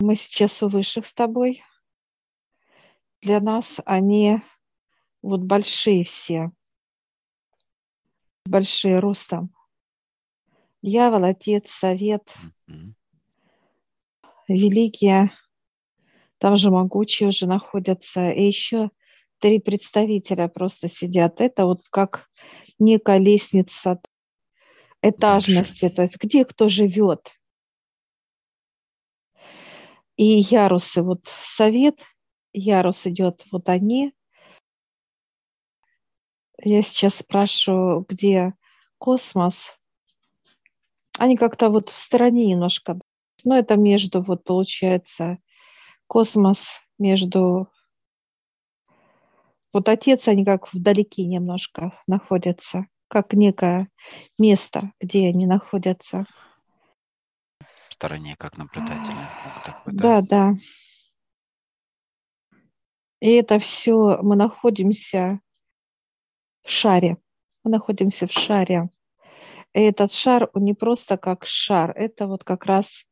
Мы сейчас у высших с тобой. Для нас они вот большие все, большие ростом. Дьявол, Отец, Совет, великие, там же могучие уже находятся, и еще три представителя просто сидят. Это вот как некая лестница этажности, Дальше. то есть где кто живет. И ярусы, вот совет, ярус идет, вот они. Я сейчас спрашиваю, где космос. Они как-то вот в стороне немножко. Но это между, вот получается, космос между... Вот отец, они как вдалеке немножко находятся, как некое место, где они находятся стороне, как наблюдатель. Вот да. да. И это все мы находимся в шаре. Мы находимся в шаре. И этот шар, он не просто как шар, это вот как раз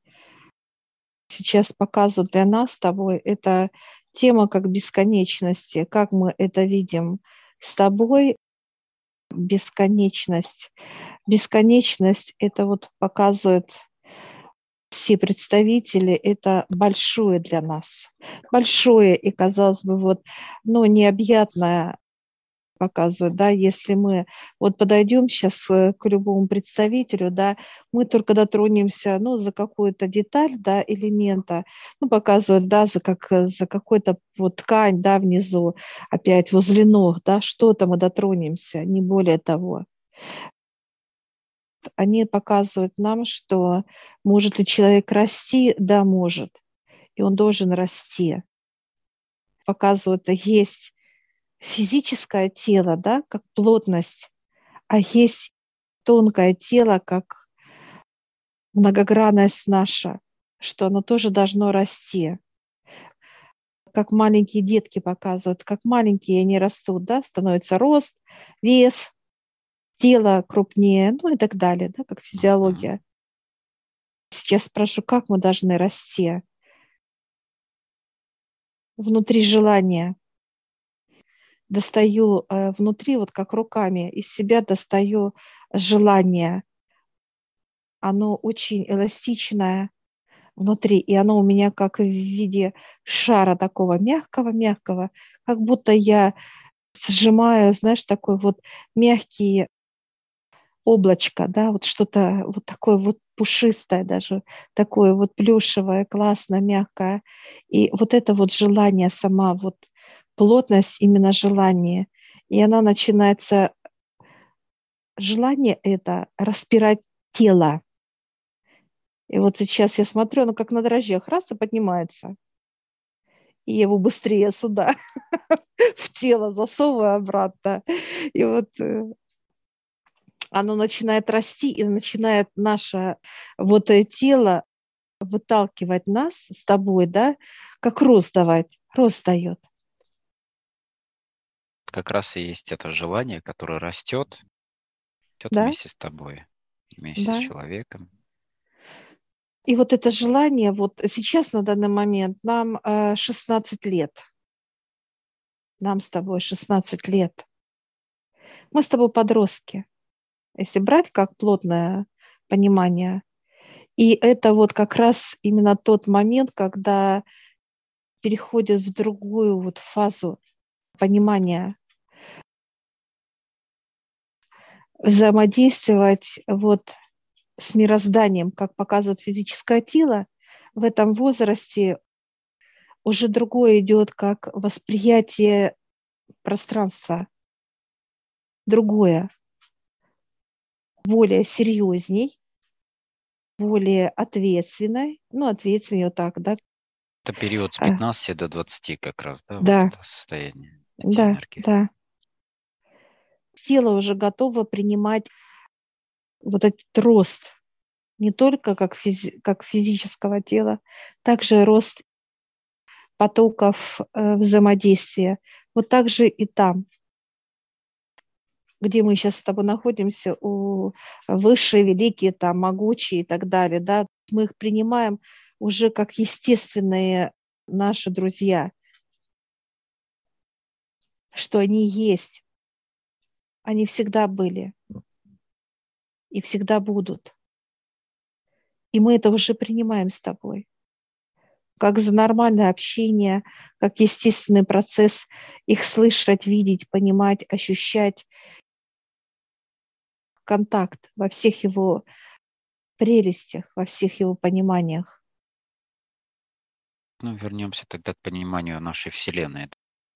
сейчас показывают для нас с тобой, это тема как бесконечности, как мы это видим с тобой, бесконечность. Бесконечность это вот показывает все представители – это большое для нас. Большое и, казалось бы, вот, ну, необъятное показывает, да, если мы вот подойдем сейчас э, к любому представителю, да, мы только дотронемся, ну, за какую-то деталь, да, элемента, ну, показывают, да, за, как, за какую-то вот ткань, да, внизу, опять возле ног, да, что-то мы дотронемся, не более того они показывают нам, что может ли человек расти? Да, может. И он должен расти. Показывают, есть физическое тело, да, как плотность, а есть тонкое тело, как многогранность наша, что оно тоже должно расти. Как маленькие детки показывают, как маленькие они растут, да, становится рост, вес, тело крупнее, ну и так далее, да, как физиология. Сейчас спрошу, как мы должны расти? Внутри желания. Достаю э, внутри, вот как руками, из себя достаю желание. Оно очень эластичное внутри, и оно у меня как в виде шара такого мягкого-мягкого, как будто я сжимаю, знаешь, такой вот мягкий облачко, да, вот что-то вот такое вот пушистое даже, такое вот плюшевое, классное, мягкое. И вот это вот желание сама, вот плотность именно желания. И она начинается, желание это распирать тело. И вот сейчас я смотрю, оно как на дрожжах, раз и поднимается. И его быстрее сюда, в тело засовываю обратно. И вот э, оно начинает расти и начинает наше вот это тело выталкивать нас с тобой, да, как рост давать, рост дает. Как раз и есть это желание, которое растет, растет да? вместе с тобой, вместе да. с человеком. И вот это желание, вот сейчас на данный момент нам э, 16 лет. Нам с тобой 16 лет. Мы с тобой подростки если брать как плотное понимание. И это вот как раз именно тот момент, когда переходит в другую вот фазу понимания, взаимодействовать вот с мирозданием, как показывает физическое тело, в этом возрасте уже другое идет как восприятие пространства, другое более серьезней, более ответственной, ну, ответственнее вот так, да. Это период с 15 а, до 20 как раз, да? Да. Вот это состояние. Да, энергии. да. Тело уже готово принимать вот этот рост, не только как, физи- как физического тела, также рост потоков э, взаимодействия. Вот так же и там где мы сейчас с тобой находимся, у высшие, великие, там, могучие и так далее, да, мы их принимаем уже как естественные наши друзья, что они есть. Они всегда были и всегда будут. И мы это уже принимаем с тобой. Как за нормальное общение, как естественный процесс их слышать, видеть, понимать, ощущать. Контакт во всех его прелестях, во всех его пониманиях. Ну, вернемся тогда к пониманию нашей Вселенной.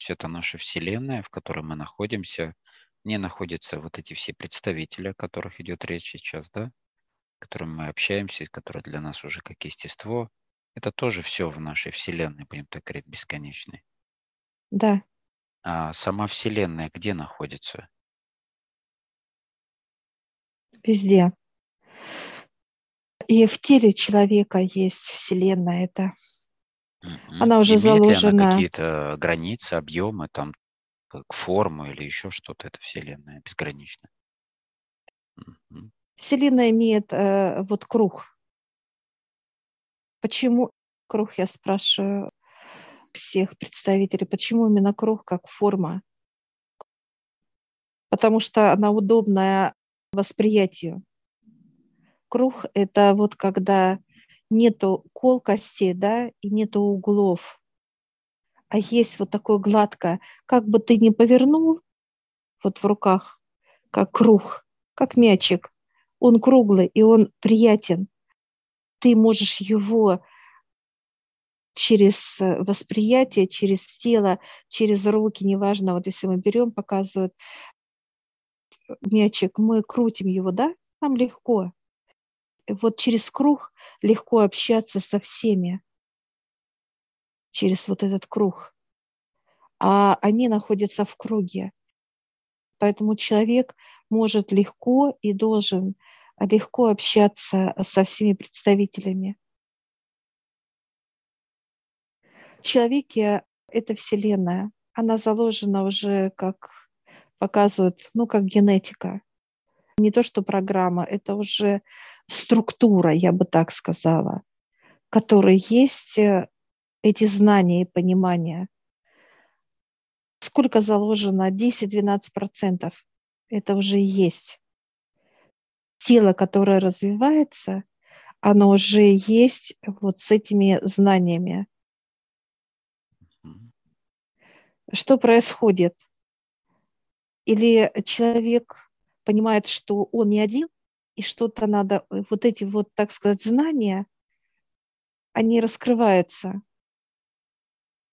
Это наша Вселенная, в которой мы находимся. Не находятся вот эти все представители, о которых идет речь сейчас, да? С которыми мы общаемся, которые для нас уже как естество. Это тоже все в нашей Вселенной, будем так говорить, бесконечной. Да. А сама Вселенная где находится? Везде. И в теле человека есть Вселенная это. Она уже Имеет заложена. Ли она какие-то границы, объемы, там, как форму или еще что-то, это Вселенная безгранична? Вселенная имеет э, вот круг. Почему круг, я спрашиваю всех представителей, почему именно круг как форма? Потому что она удобная восприятию. Круг – это вот когда нету колкости, да, и нету углов, а есть вот такое гладкое, как бы ты ни повернул, вот в руках, как круг, как мячик, он круглый, и он приятен. Ты можешь его через восприятие, через тело, через руки, неважно, вот если мы берем, показывают мячик, мы крутим его, да, нам легко. Вот через круг легко общаться со всеми, через вот этот круг. А они находятся в круге. Поэтому человек может легко и должен легко общаться со всеми представителями. В человеке это Вселенная. Она заложена уже, как показывают, ну, как генетика. Не то, что программа, это уже структура, я бы так сказала, в которой есть э, эти знания и понимания. Сколько заложено? 10-12%. Это уже есть. Тело, которое развивается, оно уже есть вот с этими знаниями. Что происходит? Или человек понимает, что он не один, и что-то надо, э, вот эти вот, так сказать, знания, они раскрываются,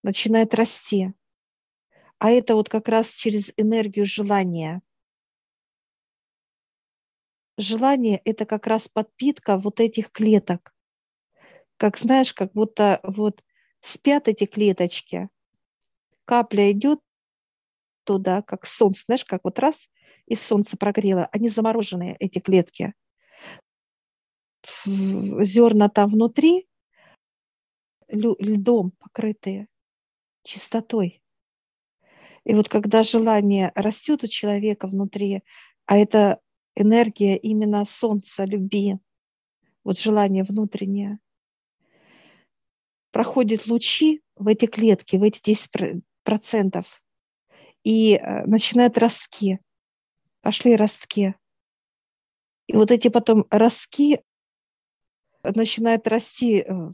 начинают расти. А это вот как раз через энергию желания. Желание – это как раз подпитка вот этих клеток. Как знаешь, как будто вот спят эти клеточки, капля идет туда, как солнце, знаешь, как вот раз и солнце прогрело, они замороженные, эти клетки. Зерна там внутри льдом покрытые, чистотой. И вот когда желание растет у человека внутри, а это энергия именно солнца, любви, вот желание внутреннее, проходят лучи в эти клетки, в эти 10 процентов, и э, начинают ростки. Пошли ростки. И вот эти потом ростки начинают расти э,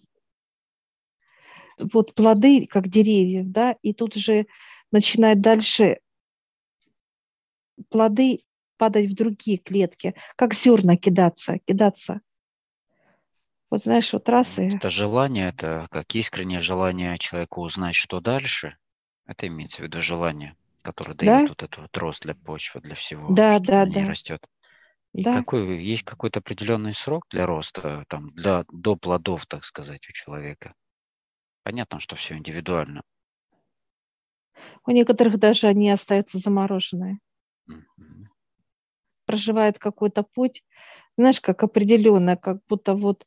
вот плоды, как деревьев, да, и тут же начинают дальше плоды падать в другие клетки, как зерна кидаться, кидаться. Вот знаешь, вот раз и... Это желание, это как искреннее желание человека узнать, что дальше. Это имеется в виду желание который да? дает вот этот вот рост для почвы, для всего, да, что да, да. растет. И да. какой есть какой-то определенный срок для роста, там, для, до плодов, так сказать, у человека? Понятно, что все индивидуально. У некоторых даже они остаются замороженные. Mm-hmm. Проживает какой-то путь, знаешь, как определенное, как будто вот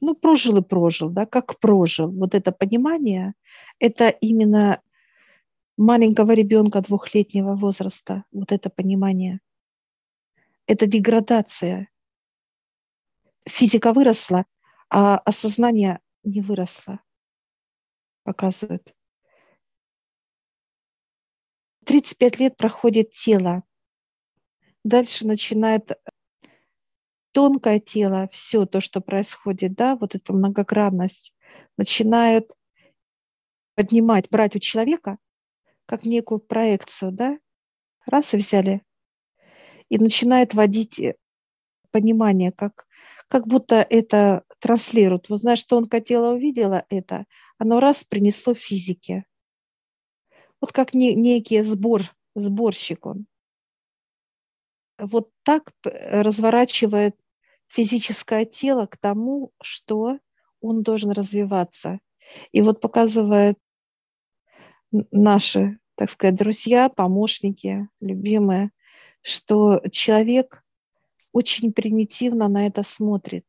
ну, прожил и прожил, да, как прожил. Вот это понимание, это именно маленького ребенка двухлетнего возраста, вот это понимание. Это деградация. Физика выросла, а осознание не выросло, показывает. 35 лет проходит тело. Дальше начинает тонкое тело, все то, что происходит, да, вот эта многогранность, начинают поднимать, брать у человека как некую проекцию, да, раз и взяли, и начинает водить э, понимание, как, как будто это транслирует. Вот знаешь, тонкое тело увидела это, оно раз принесло физике. Вот как не, некий сбор, сборщик он. Вот так разворачивает физическое тело к тому, что он должен развиваться. И вот показывает наши, так сказать, друзья, помощники, любимые, что человек очень примитивно на это смотрит,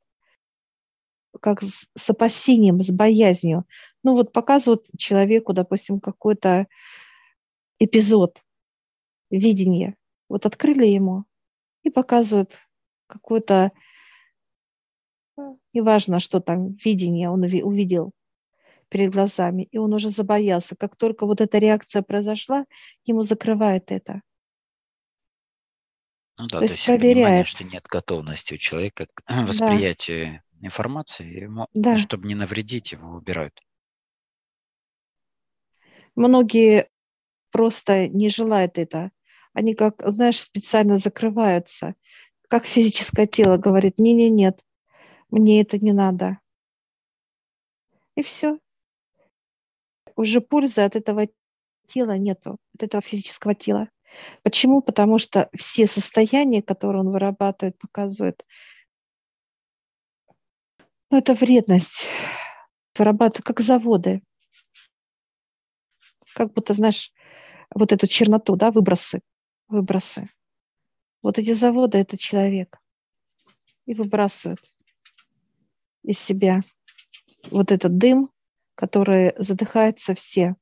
как с, с опасением, с боязнью. Ну вот показывают человеку, допустим, какой-то эпизод видения. Вот открыли ему и показывают какое-то, неважно, что там, видение он увидел перед глазами, и он уже забоялся. Как только вот эта реакция произошла, ему закрывает это. Ну да, то, то есть проверяет. Понимание, что нет готовности у человека к восприятию да. информации, ему, да. чтобы не навредить, его убирают. Многие просто не желают это. Они, как, знаешь, специально закрываются. Как физическое тело говорит, не-не, нет, мне это не надо. И все уже пользы от этого тела нету, от этого физического тела. Почему? Потому что все состояния, которые он вырабатывает, показывают, ну, это вредность. Вырабатывают как заводы. Как будто, знаешь, вот эту черноту, да, выбросы, выбросы. Вот эти заводы – это человек. И выбрасывают из себя вот этот дым, которые задыхаются все,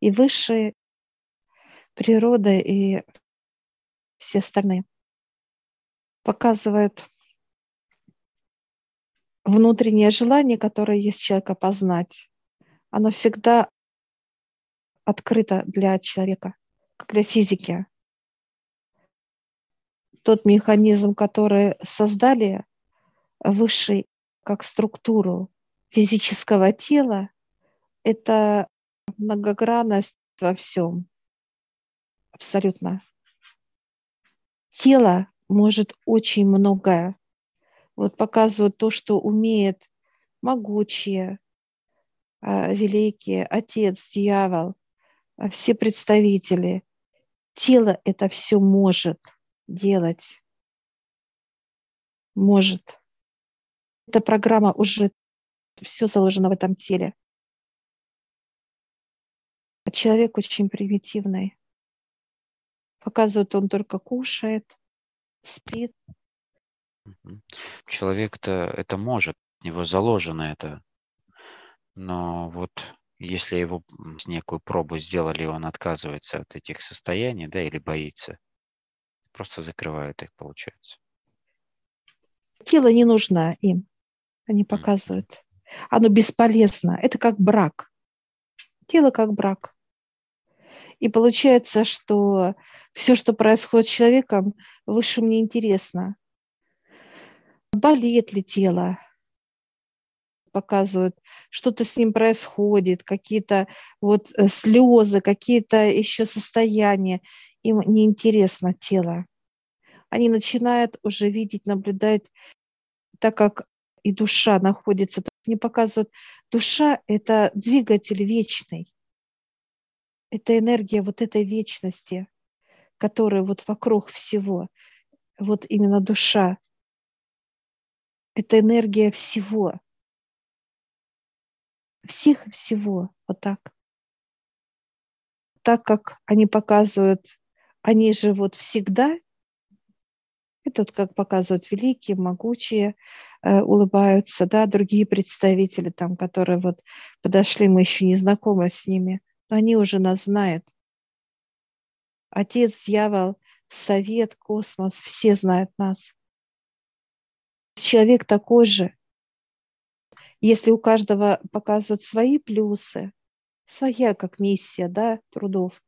и высшие, природа, и все остальные. Показывает внутреннее желание, которое есть человека познать. Оно всегда открыто для человека, как для физики. Тот механизм, который создали высший как структуру физического тела, это многогранность во всем. Абсолютно. Тело может очень многое. Вот показывают то, что умеет могучие, а, великие, отец, дьявол, а, все представители. Тело это все может делать. Может. Эта программа уже все заложено в этом теле человек очень примитивный. Показывает, он только кушает, спит. Человек-то это может, у него заложено это. Но вот если его с некую пробу сделали, он отказывается от этих состояний, да, или боится, просто закрывает их, получается. Тело не нужно им, они показывают. Оно бесполезно. Это как брак. Тело как брак. И получается, что все, что происходит с человеком, высшим не интересно. Болит ли тело? Показывают, что-то с ним происходит, какие-то вот э, слезы, какие-то еще состояния. Им неинтересно тело. Они начинают уже видеть, наблюдать, так как и душа находится, не показывают, душа – это двигатель вечный это энергия вот этой вечности, которая вот вокруг всего, вот именно душа. Это энергия всего. Всех всего, вот так. Так как они показывают, они же вот всегда, это вот как показывают великие, могучие, э, улыбаются, да, другие представители там, которые вот подошли, мы еще не знакомы с ними – они уже нас знают. Отец, дьявол, совет, космос, все знают нас. Человек такой же. Если у каждого показывают свои плюсы, своя как миссия да, трудов,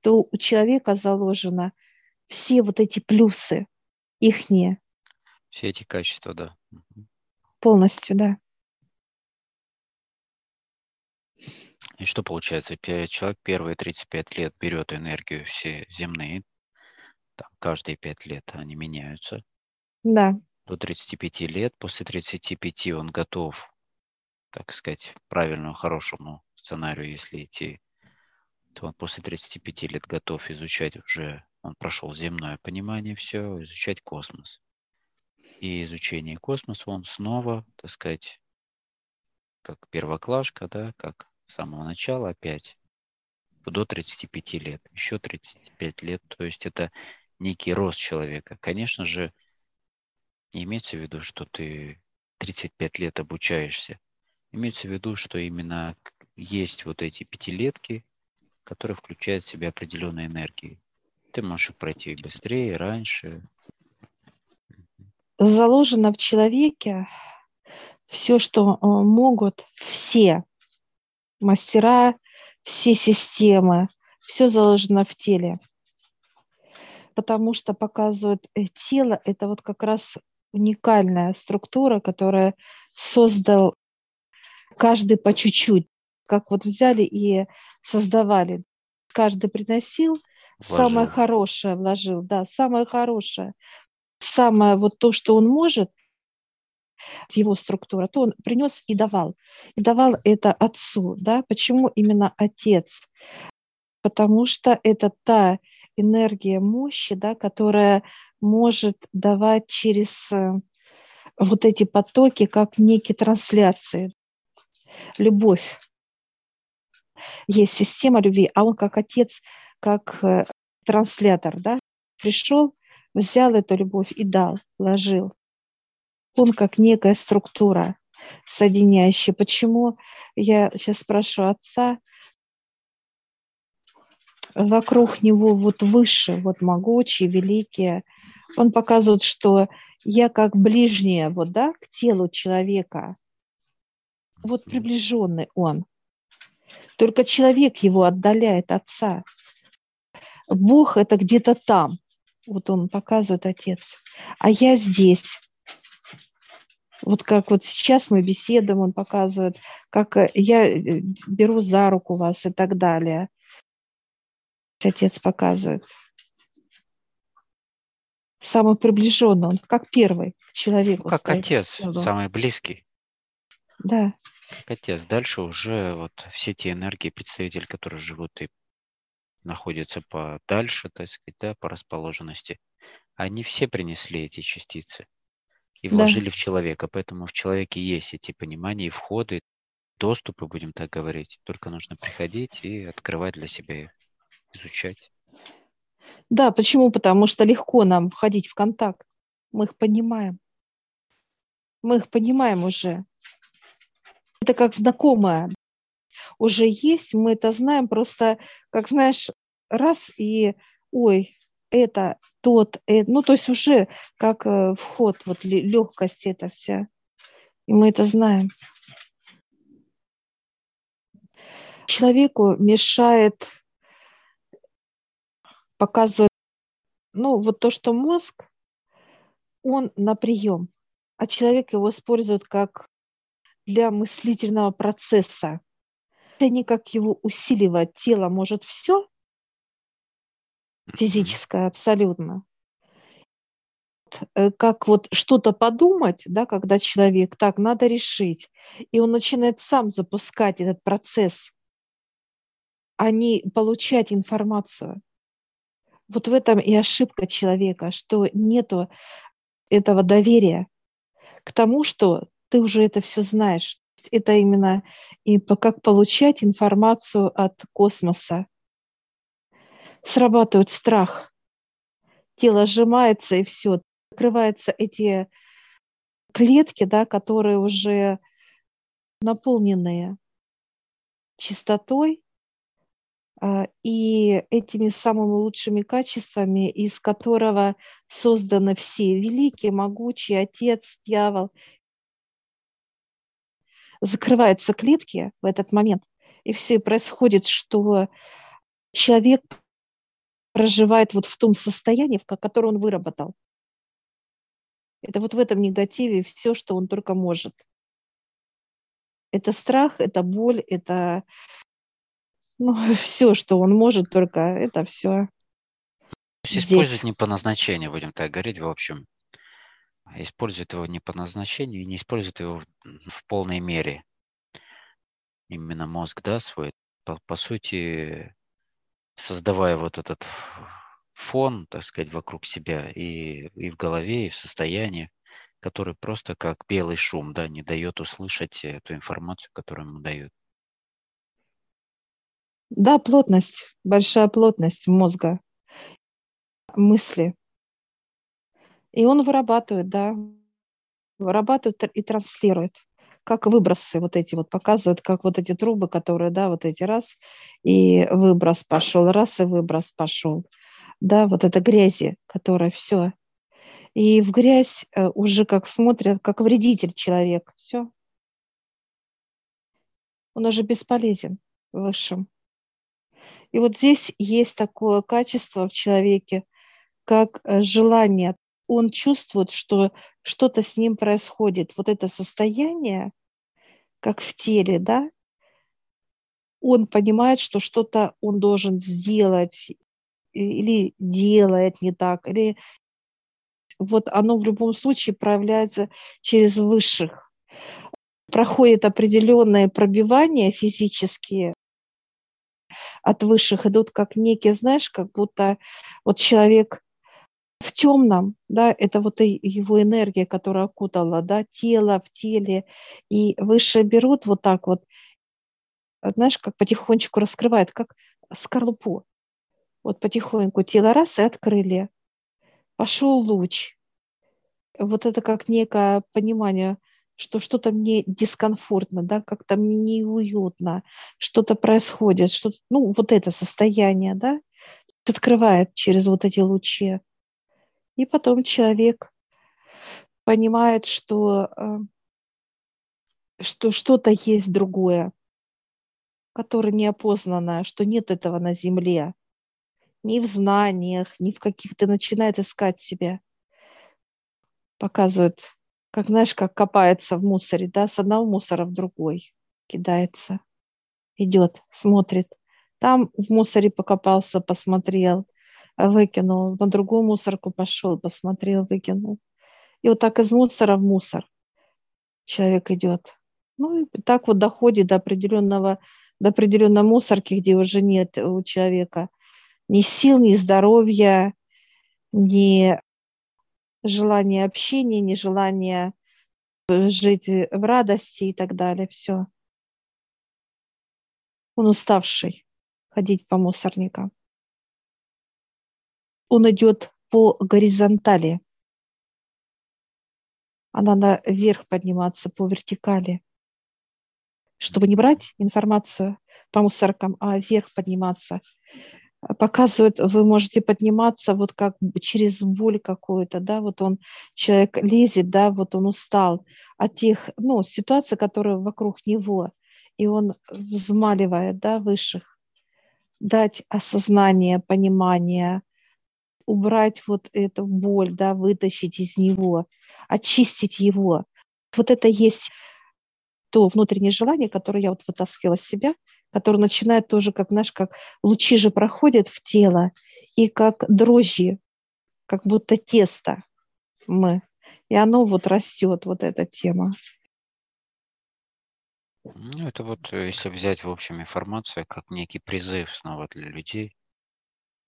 то у человека заложено все вот эти плюсы, ихние. Все эти качества, да. Полностью, да. И что получается? Человек первые 35 лет берет энергию все земные, там, каждые 5 лет они меняются. Да. До 35 лет, после 35 он готов, так сказать, правильному, хорошему сценарию, если идти, то он после 35 лет готов изучать уже, он прошел земное понимание, все, изучать космос. И изучение космоса он снова, так сказать, как первоклашка, да, как с самого начала опять до 35 лет, еще 35 лет, то есть это некий рост человека. Конечно же, не имеется в виду, что ты 35 лет обучаешься. Имеется в виду, что именно есть вот эти пятилетки, которые включают в себя определенные энергии. Ты можешь их пройти быстрее, раньше. Заложено в человеке все, что э, могут все мастера, все системы, все заложено в теле. Потому что показывает э, тело, это вот как раз уникальная структура, которая создал каждый по чуть-чуть, как вот взяли и создавали. Каждый приносил вложил. самое хорошее, вложил, да, самое хорошее, самое вот то, что он может, его структура, то он принес и давал. И давал это отцу. Да? Почему именно отец? Потому что это та энергия мощи, да, которая может давать через э, вот эти потоки, как некие трансляции. Любовь. Есть система любви, а он как отец, как э, транслятор, да, пришел, взял эту любовь и дал, вложил. Он как некая структура соединяющая. Почему я сейчас спрашиваю отца, вокруг него вот выше, вот могучие, великие, он показывает, что я как ближняя вот, да, к телу человека, вот приближенный он. Только человек его отдаляет отца. Бог это где-то там. Вот он показывает отец. А я здесь. Вот как вот сейчас мы беседуем, он показывает, как э, я э, беру за руку вас и так далее. Отец показывает. Самый приближенный, он как первый к человеку. Ну, как стоит. отец, Его. самый близкий. Да. Как отец. Дальше уже вот все те энергии, представители, которые живут и находятся подальше, так сказать, да, по расположенности, они все принесли эти частицы и вложили да. в человека. Поэтому в человеке есть эти понимания и входы, доступы, будем так говорить. Только нужно приходить и открывать для себя их, изучать. Да, почему? Потому что легко нам входить в контакт. Мы их понимаем. Мы их понимаем уже. Это как знакомое. Уже есть, мы это знаем, просто, как знаешь, раз и, ой, это, тот, это, ну, то есть уже как э, вход, вот легкость это вся. И мы это знаем. Человеку мешает показывать, ну, вот то, что мозг, он на прием, а человек его использует как для мыслительного процесса. Они как его усиливать, тело может все, физическое абсолютно. Э, как вот что-то подумать, да, когда человек, так, надо решить, и он начинает сам запускать этот процесс, а не получать информацию. Вот в этом и ошибка человека, что нету этого доверия к тому, что ты уже это все знаешь. Это именно и как получать информацию от космоса, срабатывает страх. Тело сжимается, и все. Открываются эти клетки, да, которые уже наполненные чистотой а, и этими самыми лучшими качествами, из которого созданы все великий, могучий Отец, Дьявол. закрываются клетки в этот момент, и все происходит, что человек проживает вот в том состоянии, в которое он выработал. Это вот в этом негативе все, что он только может. Это страх, это боль, это ну, все, что он может, только это все. То есть использовать не по назначению, будем так говорить, в общем. Использует его не по назначению и не использует его в, в полной мере. Именно мозг, да, свой, по, по сути, создавая вот этот фон, так сказать, вокруг себя и, и в голове, и в состоянии, который просто как белый шум, да, не дает услышать эту информацию, которую ему дают. Да, плотность, большая плотность мозга, мысли. И он вырабатывает, да, вырабатывает и транслирует, как выбросы вот эти вот показывают, как вот эти трубы, которые, да, вот эти раз, и выброс пошел, раз, и выброс пошел да, вот это грязи, которая все. И в грязь э, уже как смотрят, как вредитель человек, все. Он уже бесполезен высшим. И вот здесь есть такое качество в человеке, как э, желание. Он чувствует, что что-то с ним происходит. Вот это состояние, как в теле, да, он понимает, что что-то он должен сделать, или делает не так, или вот оно в любом случае проявляется через высших. Проходит определенные пробивания физические от высших, идут как некие, знаешь, как будто вот человек в темном, да, это вот его энергия, которая окутала, да, тело в теле, и выше берут вот так вот, знаешь, как потихонечку раскрывает, как скорлупу. Вот потихоньку тело раз и открыли. Пошел луч. Вот это как некое понимание, что что-то мне дискомфортно, да, как-то мне неуютно, что-то происходит, что ну, вот это состояние, да, открывает через вот эти лучи. И потом человек понимает, что, э, что что-то есть другое, которое неопознанное, что нет этого на земле ни в знаниях, ни в каких-то начинает искать себя. Показывает, как, знаешь, как копается в мусоре, да, с одного мусора в другой кидается, идет, смотрит. Там в мусоре покопался, посмотрел, выкинул, на другую мусорку пошел, посмотрел, выкинул. И вот так из мусора в мусор человек идет. Ну и так вот доходит до определенного, до определенной мусорки, где уже нет у человека ни сил, ни здоровья, ни желания общения, ни желания жить в радости и так далее. Все. Он уставший ходить по мусорникам. Он идет по горизонтали, а надо вверх подниматься по вертикали, чтобы не брать информацию по мусоркам, а вверх подниматься. Показывают, вы можете подниматься вот как через боль какую-то, да, вот он, человек лезет, да, вот он устал от тех, ну, ситуаций, которые вокруг него, и он взмаливает, да, высших, дать осознание, понимание, убрать вот эту боль, да, вытащить из него, очистить его. Вот это есть то внутреннее желание, которое я вот вытаскивала из себя – который начинает тоже, как, знаешь, как лучи же проходят в тело, и как дрожжи, как будто тесто мы. И оно вот растет, вот эта тема. Ну, это вот, э, если взять в общем информацию, как некий призыв снова для людей,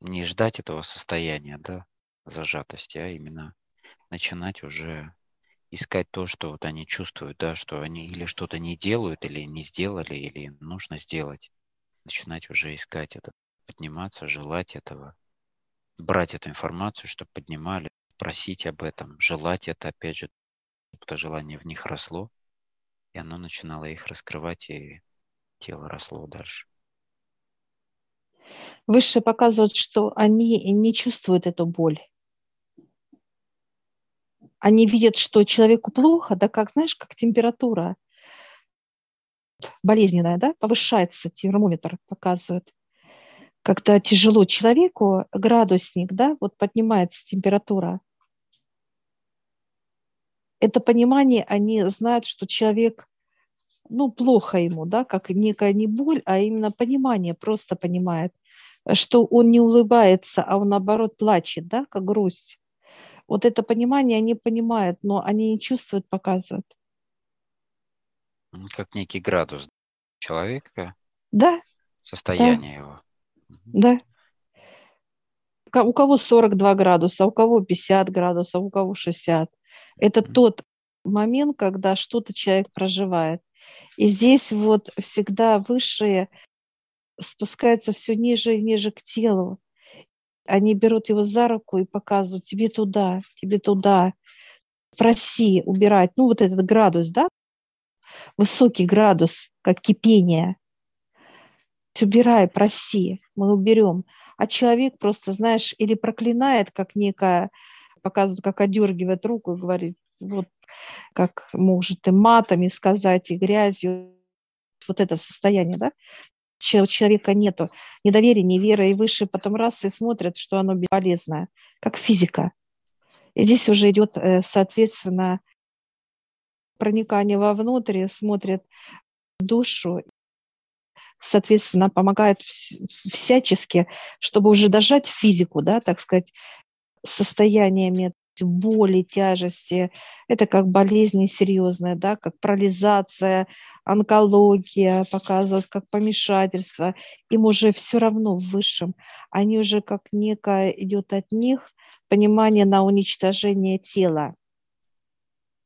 не ждать этого состояния, да, зажатости, а именно начинать уже искать то, что вот они чувствуют, да, что они или что-то не делают, или не сделали, или нужно сделать. Начинать уже искать это, подниматься, желать этого, брать эту информацию, чтобы поднимали, просить об этом, желать это, опять же, это желание в них росло, и оно начинало их раскрывать, и тело росло дальше. Выше показывают, что они не чувствуют эту боль они видят, что человеку плохо, да как, знаешь, как температура. болезненная, да, повышается термометр, показывает. Когда тяжело человеку, градусник, да, вот поднимается температура. Это понимание, они знают, что человек, ну, плохо ему, да, как некая не боль, а именно понимание, просто понимает, что он не улыбается, а он, наоборот, плачет, да, как грусть. Вот это понимание они понимают, но они не чувствуют, показывают. Как некий градус человека. Да. Состояние да. его. Да. У кого 42 градуса, у кого 50 градусов, у кого 60. Это mm-hmm. тот момент, когда что-то человек проживает. И здесь вот всегда высшие спускаются все ниже и ниже к телу. Они берут его за руку и показывают, тебе туда, тебе туда, проси убирать. Ну, вот этот градус, да, высокий градус, как кипение. Убирай, проси, мы уберем. А человек просто, знаешь, или проклинает, как некая, показывает, как одергивает руку и говорит, вот как может и матами сказать, и грязью, вот это состояние, да, у человека нету. Недоверия, ни веры, и выше потом раз и смотрят, что оно бесполезное, как физика. И здесь уже идет, э, соответственно, проникание вовнутрь, смотрят душу, соответственно, помогает всячески, чтобы уже дожать физику, да, так сказать, состояниями боли, тяжести. Это как болезни серьезные, да, как парализация, онкология показывают, как помешательство. Им уже все равно в высшем. Они уже как некое идет от них понимание на уничтожение тела,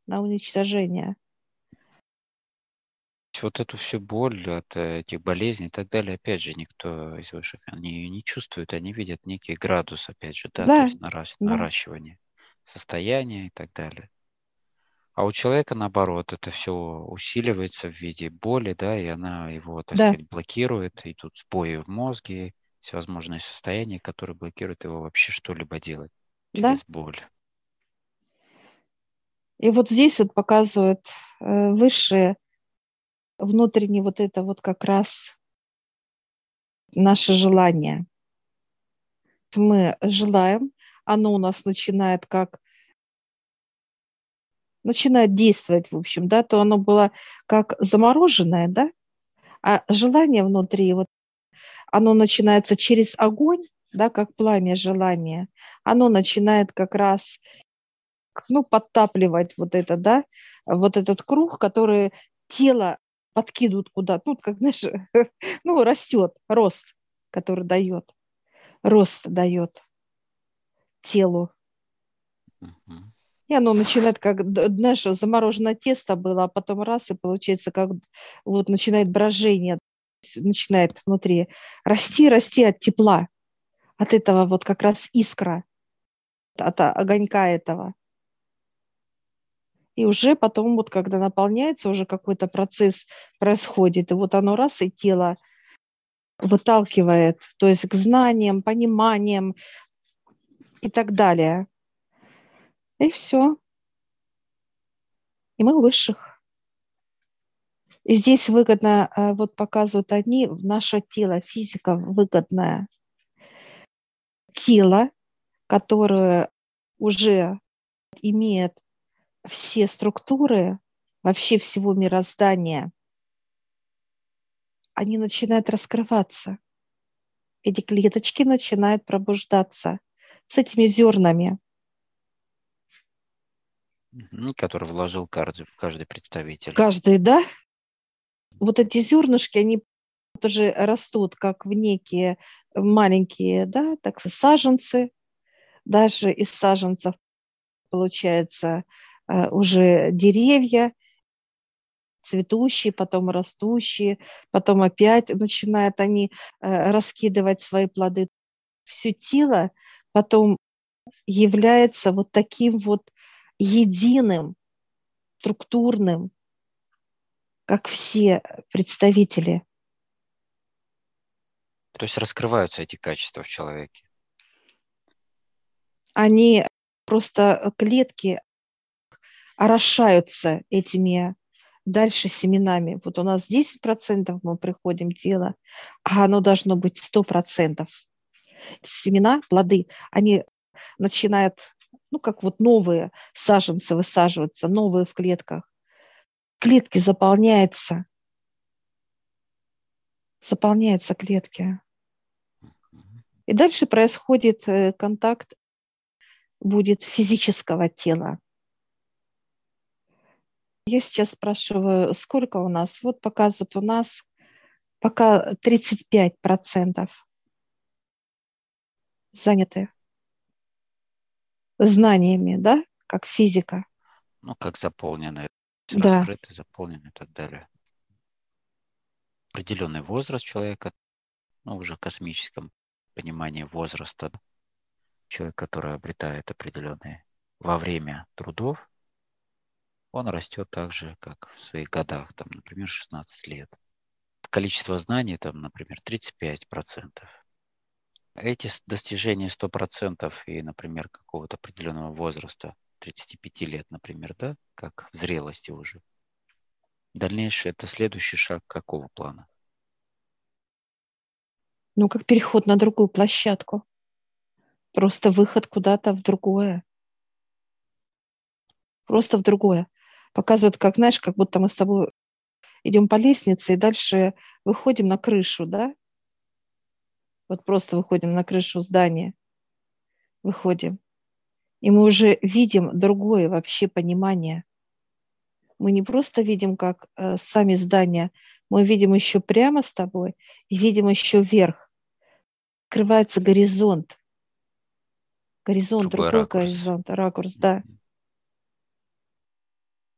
на уничтожение вот эту всю боль от э, этих болезней и так далее, опять же, никто из высших, они ее не чувствуют, они видят некий градус, опять же, да, да. то есть наращ, да. наращивание состояния и так далее. А у человека, наоборот, это все усиливается в виде боли, да, и она его, так да. сказать, блокирует, и тут сбои в мозге, всевозможные состояния, которые блокируют его вообще что-либо делать через да. боль. И вот здесь вот показывают э, высшие внутренне вот это вот как раз наше желание. Мы желаем, оно у нас начинает как начинает действовать, в общем, да, то оно было как замороженное, да, а желание внутри, вот оно начинается через огонь, да, как пламя желания, оно начинает как раз ну, подтапливать вот это, да, вот этот круг, который тело подкидывают куда-то, ну, как, знаешь, ну, растет, рост, который дает, рост дает телу. И оно начинает как, знаешь, замороженное тесто было, а потом раз, и получается, как вот начинает брожение, начинает внутри расти, расти от тепла, от этого вот как раз искра, от огонька этого. И уже потом, вот когда наполняется, уже какой-то процесс происходит, и вот оно раз, и тело выталкивает, то есть к знаниям, пониманиям и так далее. И все. И мы высших. И здесь выгодно, э, вот показывают они, наше тело, физика выгодная. Тело, которое уже имеет все структуры вообще всего мироздания, они начинают раскрываться. Эти клеточки начинают пробуждаться с этими зернами. Который вложил каждый, каждый представитель. Каждый, да. Вот эти зернышки, они тоже растут как в некие маленькие, да, так саженцы. Даже из саженцев получается Э, уже деревья, цветущие, потом растущие, потом опять начинают они э, раскидывать свои плоды. Все тело потом является вот таким вот единым, структурным, как все представители. То есть раскрываются эти качества в человеке? Они просто клетки орошаются этими дальше семенами. Вот у нас 10% мы приходим тело, а оно должно быть 100%. Семена, плоды, они начинают, ну, как вот новые саженцы высаживаться, новые в клетках. Клетки заполняются. Заполняются клетки. И дальше происходит э, контакт, будет физического тела. Я сейчас спрашиваю, сколько у нас? Вот показывают у нас пока 35% заняты знаниями, да, как физика. Ну, как заполнены, Да. раскрыты, заполнены и так далее. Определенный возраст человека, ну, уже в космическом понимании возраста, человек, который обретает определенные во время трудов, он растет так же, как в своих годах, там, например, 16 лет. Количество знаний, там, например, 35%. Эти достижения 100% и, например, какого-то определенного возраста, 35 лет, например, да, как в зрелости уже. Дальнейшее – это следующий шаг какого плана? Ну, как переход на другую площадку. Просто выход куда-то в другое. Просто в другое. Показывают, как, знаешь, как будто мы с тобой идем по лестнице и дальше выходим на крышу, да? Вот просто выходим на крышу здания. Выходим. И мы уже видим другое вообще понимание. Мы не просто видим, как э, сами здания, мы видим еще прямо с тобой и видим еще вверх. Открывается горизонт. Горизонт, Другой другой, ракурс. горизонт, ракурс, да.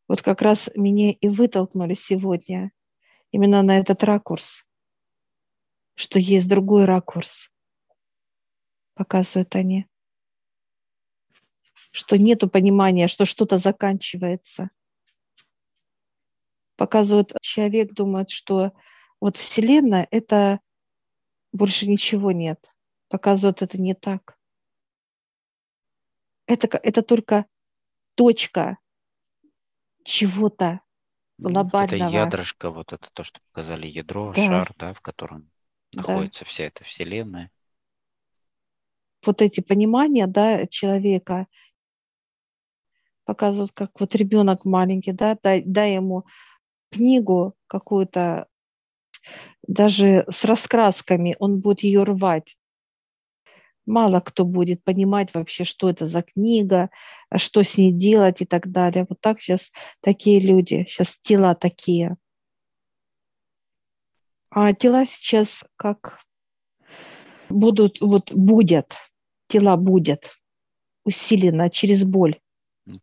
Вот как раз меня и вытолкнули сегодня именно на этот ракурс, что есть другой ракурс, показывают они, что нету понимания, что что-то заканчивается. Показывают, человек думает, что вот Вселенная – это больше ничего нет. Показывают, это не так. Это, это только точка чего-то Ну, Это глобального. ядрышко, вот это то, что показали ядро, Да. шар, да, в котором Да. находится вся эта вселенная. вот эти понимания да, человека показывают, как вот ребенок маленький, да, дай, дай ему книгу какую-то, даже с раскрасками, он будет ее рвать. Мало кто будет понимать вообще, что это за книга, а что с ней делать и так далее. Вот так сейчас такие люди, сейчас тела такие. А тела сейчас как будут, вот будет, тела будет усиленно через боль,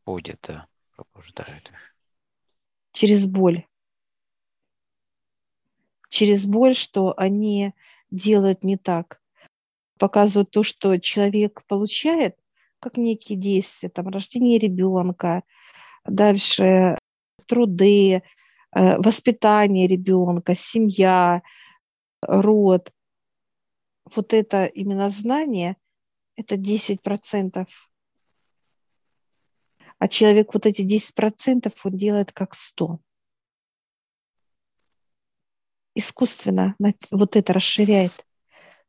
Будет, да, пробуждают их. через боль. Через боль, что они делают не так. Показывают то, что человек получает, как некие действия, там, рождение ребенка, дальше труды, воспитание ребенка, семья, род. Вот это именно знание, это 10%. А человек вот эти 10% он делает как 100. Искусственно вот это расширяет.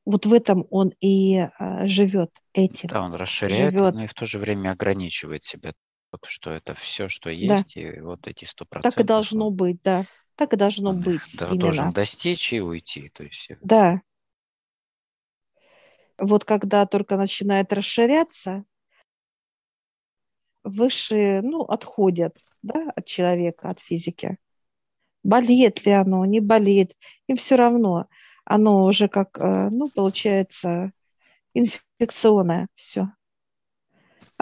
Вот в этом он и а, живет этим. Да, он расширяет, живет. но и в то же время ограничивает себя. Вот что это все, что Да. есть, и вот эти сто процентов. Так и должно быть, да. Так и должно он быть да- должен достичь и уйти. То есть Да. Вот когда только начинает расширяться, высшие, ну, отходят, да, от человека, от физики. Болеет ли оно, не болеет, им все равно. Оно уже как, э, ну, получается, инфекционное все.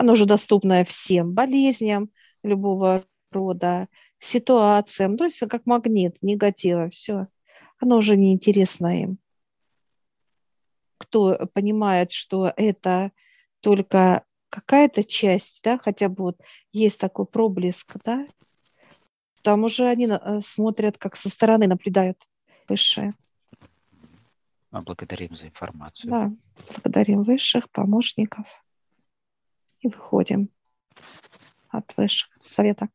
Оно уже доступное всем болезням любого рода, ситуациям, то есть как магнит негатива, все. Оно уже не интересно им. Кто понимает, что это только какая-то часть, да, хотя бы вот есть такой проблеск, да, там уже они э, смотрят, как со стороны наблюдают высшее. мы благодарим за информацию. Да, благодарим высших помощников и выходим от высших совета.